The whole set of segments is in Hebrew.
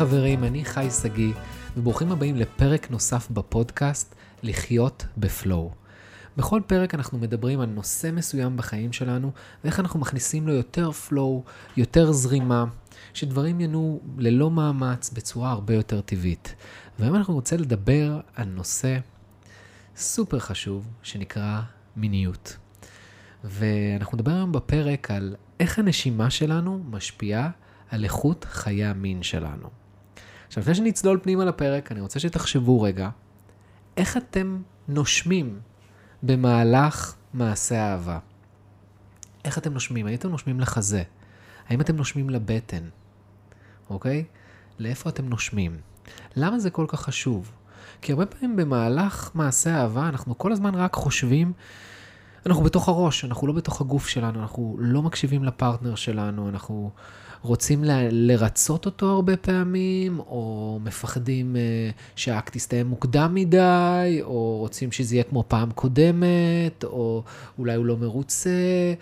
חברים, אני חי שגיא, וברוכים הבאים לפרק נוסף בפודקאסט לחיות בפלואו. בכל פרק אנחנו מדברים על נושא מסוים בחיים שלנו, ואיך אנחנו מכניסים לו יותר פלואו, יותר זרימה, שדברים ינועו ללא מאמץ בצורה הרבה יותר טבעית. והיום אנחנו רוצים לדבר על נושא סופר חשוב, שנקרא מיניות. ואנחנו נדבר היום בפרק על איך הנשימה שלנו משפיעה על איכות חיי המין שלנו. עכשיו, לפני שנצלול פנימה לפרק, אני רוצה שתחשבו רגע, איך אתם נושמים במהלך מעשה האהבה? איך אתם נושמים? האם אתם נושמים לחזה? האם אתם נושמים לבטן? אוקיי? לאיפה אתם נושמים? למה זה כל כך חשוב? כי הרבה פעמים במהלך מעשה האהבה אנחנו כל הזמן רק חושבים, אנחנו בתוך הראש, אנחנו לא בתוך הגוף שלנו, אנחנו לא מקשיבים לפרטנר שלנו, אנחנו רוצים ל- לרצות אותו הרבה פעמים, או מפחדים uh, שהאקט יסתיים מוקדם מדי, או רוצים שזה יהיה כמו פעם קודמת, או אולי הוא לא מרוצה,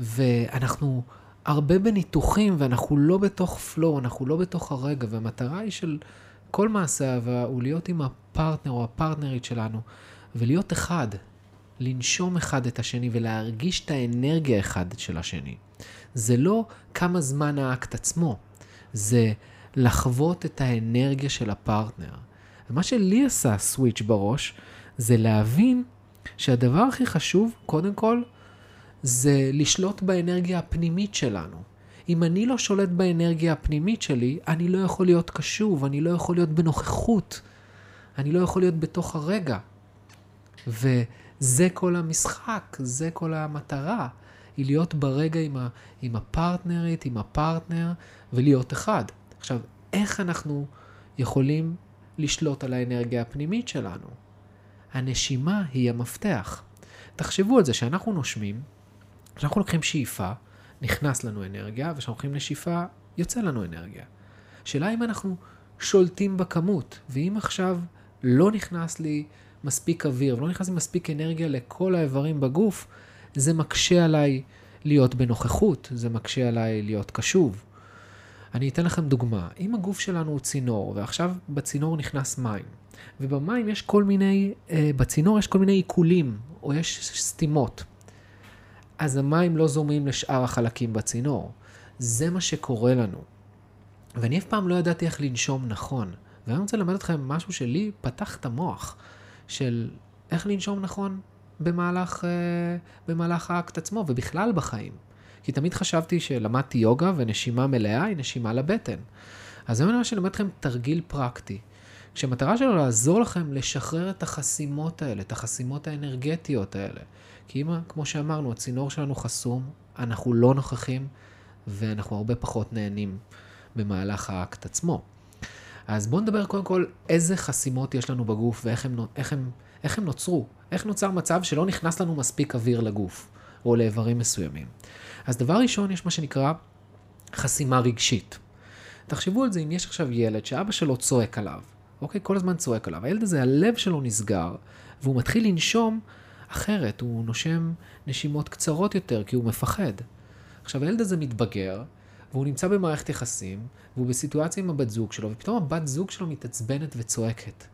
ואנחנו הרבה בניתוחים, ואנחנו לא בתוך פלואו, אנחנו לא בתוך הרגע, והמטרה היא של כל מעשה אהבה הוא להיות עם הפרטנר או הפרטנרית שלנו, ולהיות אחד, לנשום אחד את השני ולהרגיש את האנרגיה אחד של השני. זה לא כמה זמן האקט עצמו, זה לחוות את האנרגיה של הפרטנר. ומה שלי עשה סוויץ' בראש, זה להבין שהדבר הכי חשוב, קודם כל, זה לשלוט באנרגיה הפנימית שלנו. אם אני לא שולט באנרגיה הפנימית שלי, אני לא יכול להיות קשוב, אני לא יכול להיות בנוכחות, אני לא יכול להיות בתוך הרגע. וזה כל המשחק, זה כל המטרה. היא להיות ברגע עם, ה, עם הפרטנרית, עם הפרטנר, ולהיות אחד. עכשיו, איך אנחנו יכולים לשלוט על האנרגיה הפנימית שלנו? הנשימה היא המפתח. תחשבו על זה שאנחנו נושמים, כשאנחנו לוקחים שאיפה, נכנס לנו אנרגיה, וכשאנחנו לוקחים נשיפה, יוצא לנו אנרגיה. שאלה אם אנחנו שולטים בכמות, ואם עכשיו לא נכנס לי מספיק אוויר ולא נכנס לי מספיק אנרגיה לכל האיברים בגוף, זה מקשה עליי להיות בנוכחות, זה מקשה עליי להיות קשוב. אני אתן לכם דוגמה. אם הגוף שלנו הוא צינור, ועכשיו בצינור נכנס מים, ובמים יש כל מיני, אה, בצינור יש כל מיני עיקולים, או יש סתימות. אז המים לא זורמים לשאר החלקים בצינור. זה מה שקורה לנו. ואני אף פעם לא ידעתי איך לנשום נכון. ואני רוצה ללמד אתכם משהו שלי פתח את המוח, של איך לנשום נכון במהלך, uh, במהלך האקט עצמו, ובכלל בחיים. כי תמיד חשבתי שלמדתי יוגה ונשימה מלאה היא נשימה לבטן. אז היום אני רוצה ללמד אתכם תרגיל פרקטי, כשהמטרה שלו לעזור לכם לשחרר את החסימות האלה, את החסימות האנרגטיות האלה. כי אם, כמו שאמרנו, הצינור שלנו חסום, אנחנו לא נוכחים, ואנחנו הרבה פחות נהנים במהלך האקט עצמו. אז בואו נדבר קודם כל איזה חסימות יש לנו בגוף ואיך הם, איך הם, איך הם נוצרו. איך נוצר מצב שלא נכנס לנו מספיק אוויר לגוף, או לאיברים מסוימים. אז דבר ראשון, יש מה שנקרא חסימה רגשית. תחשבו על זה, אם יש עכשיו ילד שאבא שלו צועק עליו, אוקיי? כל הזמן צועק עליו. הילד הזה, הלב שלו נסגר, והוא מתחיל לנשום אחרת, הוא נושם נשימות קצרות יותר, כי הוא מפחד. עכשיו, הילד הזה מתבגר, והוא נמצא במערכת יחסים, והוא בסיטואציה עם הבת זוג שלו, ופתאום הבת זוג שלו מתעצבנת וצועקת.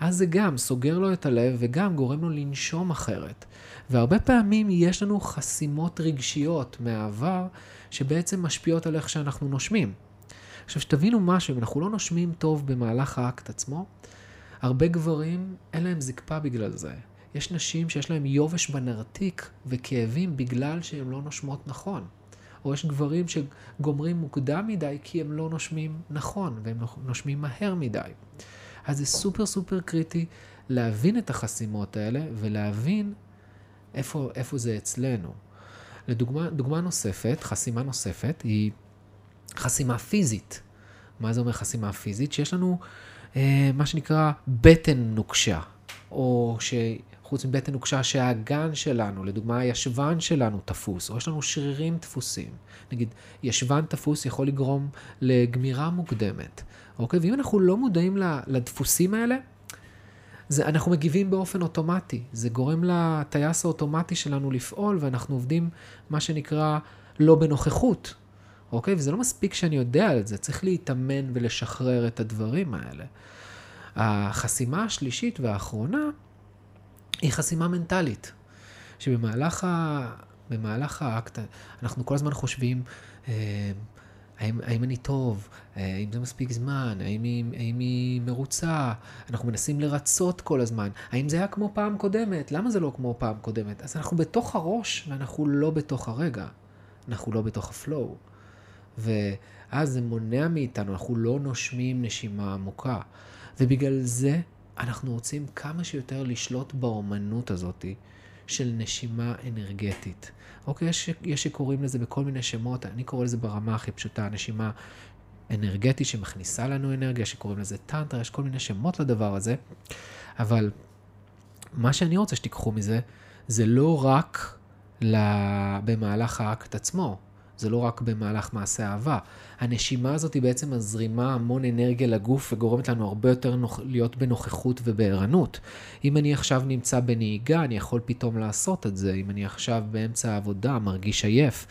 אז זה גם סוגר לו את הלב וגם גורם לו לנשום אחרת. והרבה פעמים יש לנו חסימות רגשיות מהעבר שבעצם משפיעות על איך שאנחנו נושמים. עכשיו, שתבינו משהו, אם אנחנו לא נושמים טוב במהלך האקט עצמו, הרבה גברים, אין להם זקפה בגלל זה. יש נשים שיש להם יובש בנרתיק וכאבים בגלל שהן לא נושמות נכון. או יש גברים שגומרים מוקדם מדי כי הם לא נושמים נכון, והם נושמים מהר מדי. אז זה סופר סופר קריטי להבין את החסימות האלה ולהבין איפה, איפה זה אצלנו. לדוגמה דוגמה נוספת, חסימה נוספת, היא חסימה פיזית. מה זה אומר חסימה פיזית? שיש לנו אה, מה שנקרא בטן נוקשה, או שחוץ מבטן נוקשה שהאגן שלנו, לדוגמה הישבן שלנו תפוס, או יש לנו שרירים תפוסים. נגיד, ישבן תפוס יכול לגרום לגמירה מוקדמת. אוקיי? ואם אנחנו לא מודעים לדפוסים האלה, זה, אנחנו מגיבים באופן אוטומטי. זה גורם לטייס האוטומטי שלנו לפעול, ואנחנו עובדים, מה שנקרא, לא בנוכחות. אוקיי? וזה לא מספיק שאני יודע את זה, צריך להתאמן ולשחרר את הדברים האלה. החסימה השלישית והאחרונה היא חסימה מנטלית, שבמהלך ה... במהלך האקט אנחנו כל הזמן חושבים, אה, האם, האם אני טוב, האם זה מספיק זמן, האם היא, האם היא מרוצה, אנחנו מנסים לרצות כל הזמן, האם זה היה כמו פעם קודמת, למה זה לא כמו פעם קודמת? אז אנחנו בתוך הראש ואנחנו לא בתוך הרגע, אנחנו לא בתוך הפלואו. ואז זה מונע מאיתנו, אנחנו לא נושמים נשימה עמוקה. ובגלל זה אנחנו רוצים כמה שיותר לשלוט באומנות הזאת של נשימה אנרגטית. אוקיי, יש, יש שקוראים לזה בכל מיני שמות, אני קורא לזה ברמה הכי פשוטה, נשימה אנרגטית שמכניסה לנו אנרגיה, שקוראים לזה טנטרה, יש כל מיני שמות לדבר הזה, אבל מה שאני רוצה שתיקחו מזה, זה לא רק במהלך האקט עצמו, זה לא רק במהלך מעשה אהבה. הנשימה הזאת היא בעצם מזרימה המון אנרגיה לגוף וגורמת לנו הרבה יותר נוכ... להיות בנוכחות ובערנות. אם אני עכשיו נמצא בנהיגה, אני יכול פתאום לעשות את זה. אם אני עכשיו באמצע העבודה מרגיש עייף,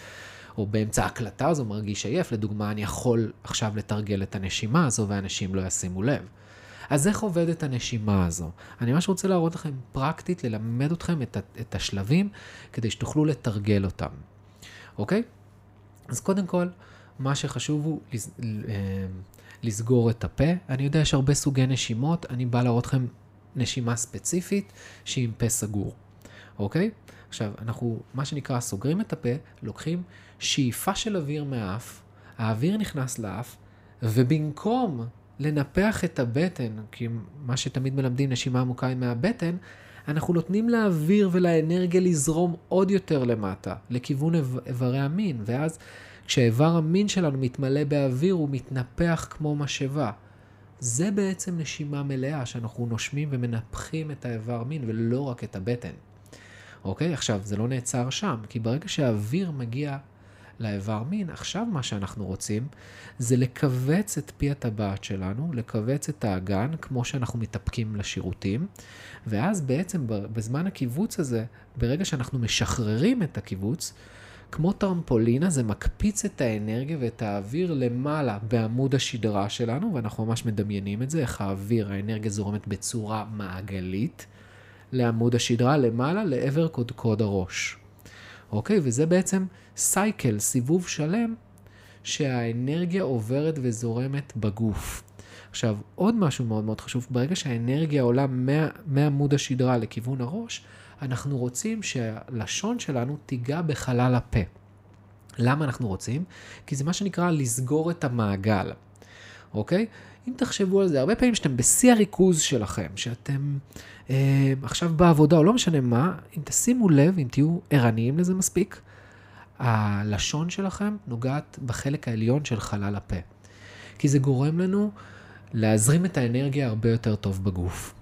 או באמצע ההקלטה הזו מרגיש עייף, לדוגמה, אני יכול עכשיו לתרגל את הנשימה הזו ואנשים לא ישימו לב. אז איך עובדת הנשימה הזו? אני ממש רוצה להראות לכם פרקטית, ללמד אתכם את, את השלבים, כדי שתוכלו לתרגל אותם, אוקיי? אז קודם כל, מה שחשוב הוא אה, לסגור את הפה. אני יודע שיש הרבה סוגי נשימות, אני בא להראות לכם נשימה ספציפית שהיא עם פה סגור, אוקיי? עכשיו, אנחנו, מה שנקרא, סוגרים את הפה, לוקחים שאיפה של אוויר מהאף, האוויר נכנס לאף, ובמקום לנפח את הבטן, כי מה שתמיד מלמדים נשימה עמוקה היא מהבטן, אנחנו נותנים לאוויר ולאנרגיה לזרום עוד יותר למטה, לכיוון איברי המין, ואז כשאיבר המין שלנו מתמלא באוויר, הוא מתנפח כמו משאבה. זה בעצם נשימה מלאה, שאנחנו נושמים ומנפחים את האיבר מין ולא רק את הבטן. אוקיי? עכשיו, זה לא נעצר שם, כי ברגע שהאוויר מגיע לאיבר מין, עכשיו מה שאנחנו רוצים זה לכווץ את פי הטבעת שלנו, לכווץ את האגן, כמו שאנחנו מתאפקים לשירותים, ואז בעצם בזמן הקיבוץ הזה, ברגע שאנחנו משחררים את הקיבוץ, כמו טרמפולינה זה מקפיץ את האנרגיה ואת האוויר למעלה בעמוד השדרה שלנו, ואנחנו ממש מדמיינים את זה, איך האוויר, האנרגיה זורמת בצורה מעגלית לעמוד השדרה למעלה לעבר קודקוד הראש. אוקיי? וזה בעצם סייקל, סיבוב שלם, שהאנרגיה עוברת וזורמת בגוף. עכשיו, עוד משהו מאוד מאוד חשוב, ברגע שהאנרגיה עולה מעמוד השדרה לכיוון הראש, אנחנו רוצים שהלשון שלנו תיגע בחלל הפה. למה אנחנו רוצים? כי זה מה שנקרא לסגור את המעגל, אוקיי? אם תחשבו על זה, הרבה פעמים שאתם בשיא הריכוז שלכם, שאתם אה, עכשיו בעבודה או לא משנה מה, אם תשימו לב, אם תהיו ערניים לזה מספיק, הלשון שלכם נוגעת בחלק העליון של חלל הפה. כי זה גורם לנו להזרים את האנרגיה הרבה יותר טוב בגוף.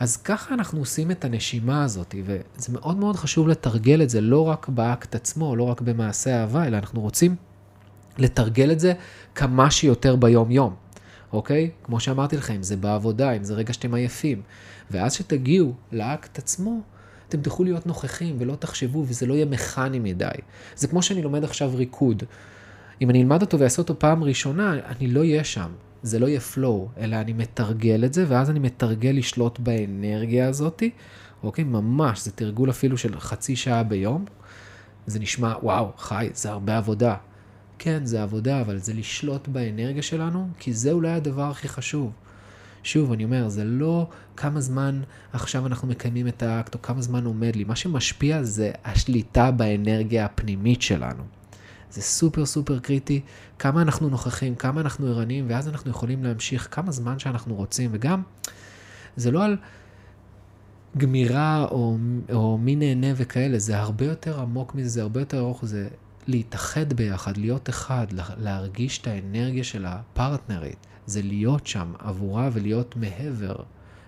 אז ככה אנחנו עושים את הנשימה הזאת, וזה מאוד מאוד חשוב לתרגל את זה לא רק באקט עצמו, לא רק במעשה אהבה, אלא אנחנו רוצים לתרגל את זה כמה שיותר ביום-יום, אוקיי? כמו שאמרתי לכם, זה בעבודה, אם זה רגע שאתם עייפים. ואז שתגיעו לאקט עצמו, אתם תוכלו להיות נוכחים ולא תחשבו, וזה לא יהיה מכני מדי. זה כמו שאני לומד עכשיו ריקוד. אם אני אלמד אותו ואעשה אותו פעם ראשונה, אני לא אהיה שם. זה לא יהיה flow, אלא אני מתרגל את זה, ואז אני מתרגל לשלוט באנרגיה הזאתי, אוקיי? ממש, זה תרגול אפילו של חצי שעה ביום. זה נשמע, וואו, חי, זה הרבה עבודה. כן, זה עבודה, אבל זה לשלוט באנרגיה שלנו, כי זה אולי הדבר הכי חשוב. שוב, אני אומר, זה לא כמה זמן עכשיו אנחנו מקיימים את האקט, או כמה זמן עומד לי. מה שמשפיע זה השליטה באנרגיה הפנימית שלנו. זה סופר סופר קריטי, כמה אנחנו נוכחים, כמה אנחנו ערניים, ואז אנחנו יכולים להמשיך כמה זמן שאנחנו רוצים, וגם, זה לא על גמירה או, או מי נהנה וכאלה, זה הרבה יותר עמוק מזה, זה הרבה יותר ארוך, זה להתאחד ביחד, להיות אחד, להרגיש את האנרגיה של הפרטנרית, זה להיות שם עבורה ולהיות מעבר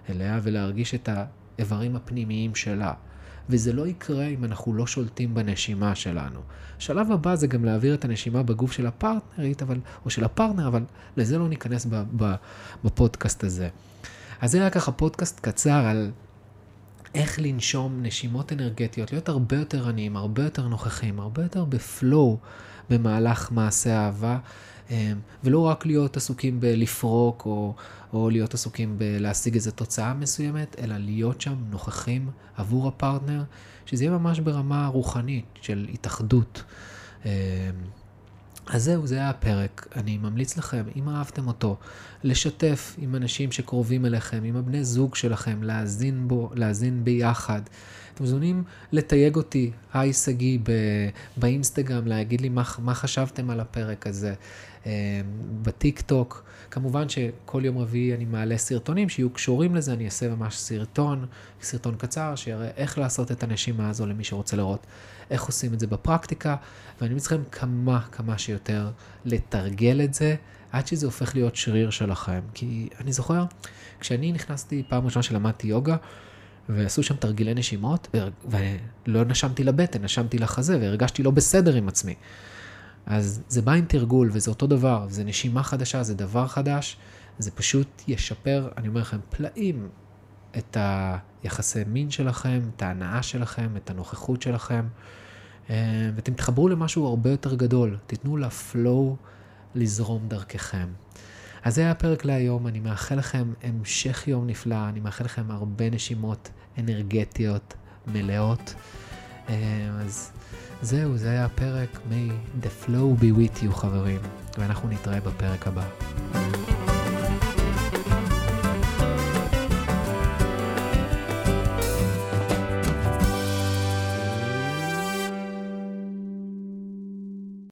אליה ולהרגיש את האיברים הפנימיים שלה. וזה לא יקרה אם אנחנו לא שולטים בנשימה שלנו. השלב הבא זה גם להעביר את הנשימה בגוף של הפרטנרית, אבל, או של הפרטנר, אבל לזה לא ניכנס בפודקאסט הזה. אז זה היה ככה פודקאסט קצר על איך לנשום נשימות אנרגטיות, להיות הרבה יותר עניים, הרבה יותר נוכחים, הרבה יותר בפלואו במהלך מעשה האהבה, אמ, ולא רק להיות עסוקים בלפרוק או, או להיות עסוקים בלהשיג איזו תוצאה מסוימת, אלא להיות שם נוכחים עבור הפרטנר, שזה יהיה ממש ברמה רוחנית של התאחדות. אז זהו, זה היה הפרק. אני ממליץ לכם, אם אהבתם אותו, לשתף עם אנשים שקרובים אליכם, עם הבני זוג שלכם, להאזין בו, להאזין ביחד. אתם מוזמנים לתייג אותי, היי שגיא, באינסטגרם, להגיד לי מה, מה חשבתם על הפרק הזה. אה, בטיק טוק. כמובן שכל יום רביעי אני מעלה סרטונים שיהיו קשורים לזה, אני אעשה ממש סרטון, סרטון קצר, שיראה איך לעשות את הנשימה הזו למי שרוצה לראות איך עושים את זה בפרקטיקה, ואני מצליחם כמה, כמה שיותר לתרגל את זה, עד שזה הופך להיות שריר שלכם. כי אני זוכר, כשאני נכנסתי פעם ראשונה שלמדתי יוגה, ועשו שם תרגילי נשימות, ולא נשמתי לבטן, נשמתי לחזה, והרגשתי לא בסדר עם עצמי. אז זה בא עם תרגול, וזה אותו דבר, זה נשימה חדשה, זה דבר חדש, זה פשוט ישפר, אני אומר לכם, פלאים את היחסי מין שלכם, את ההנאה שלכם, את הנוכחות שלכם, אה, ואתם תחברו למשהו הרבה יותר גדול, תיתנו לפלואו לזרום דרככם. אז זה היה הפרק להיום, אני מאחל לכם המשך יום נפלא, אני מאחל לכם הרבה נשימות אנרגטיות מלאות. אה, אז זהו, זה היה הפרק May the flow be with you חברים, ואנחנו נתראה בפרק הבא.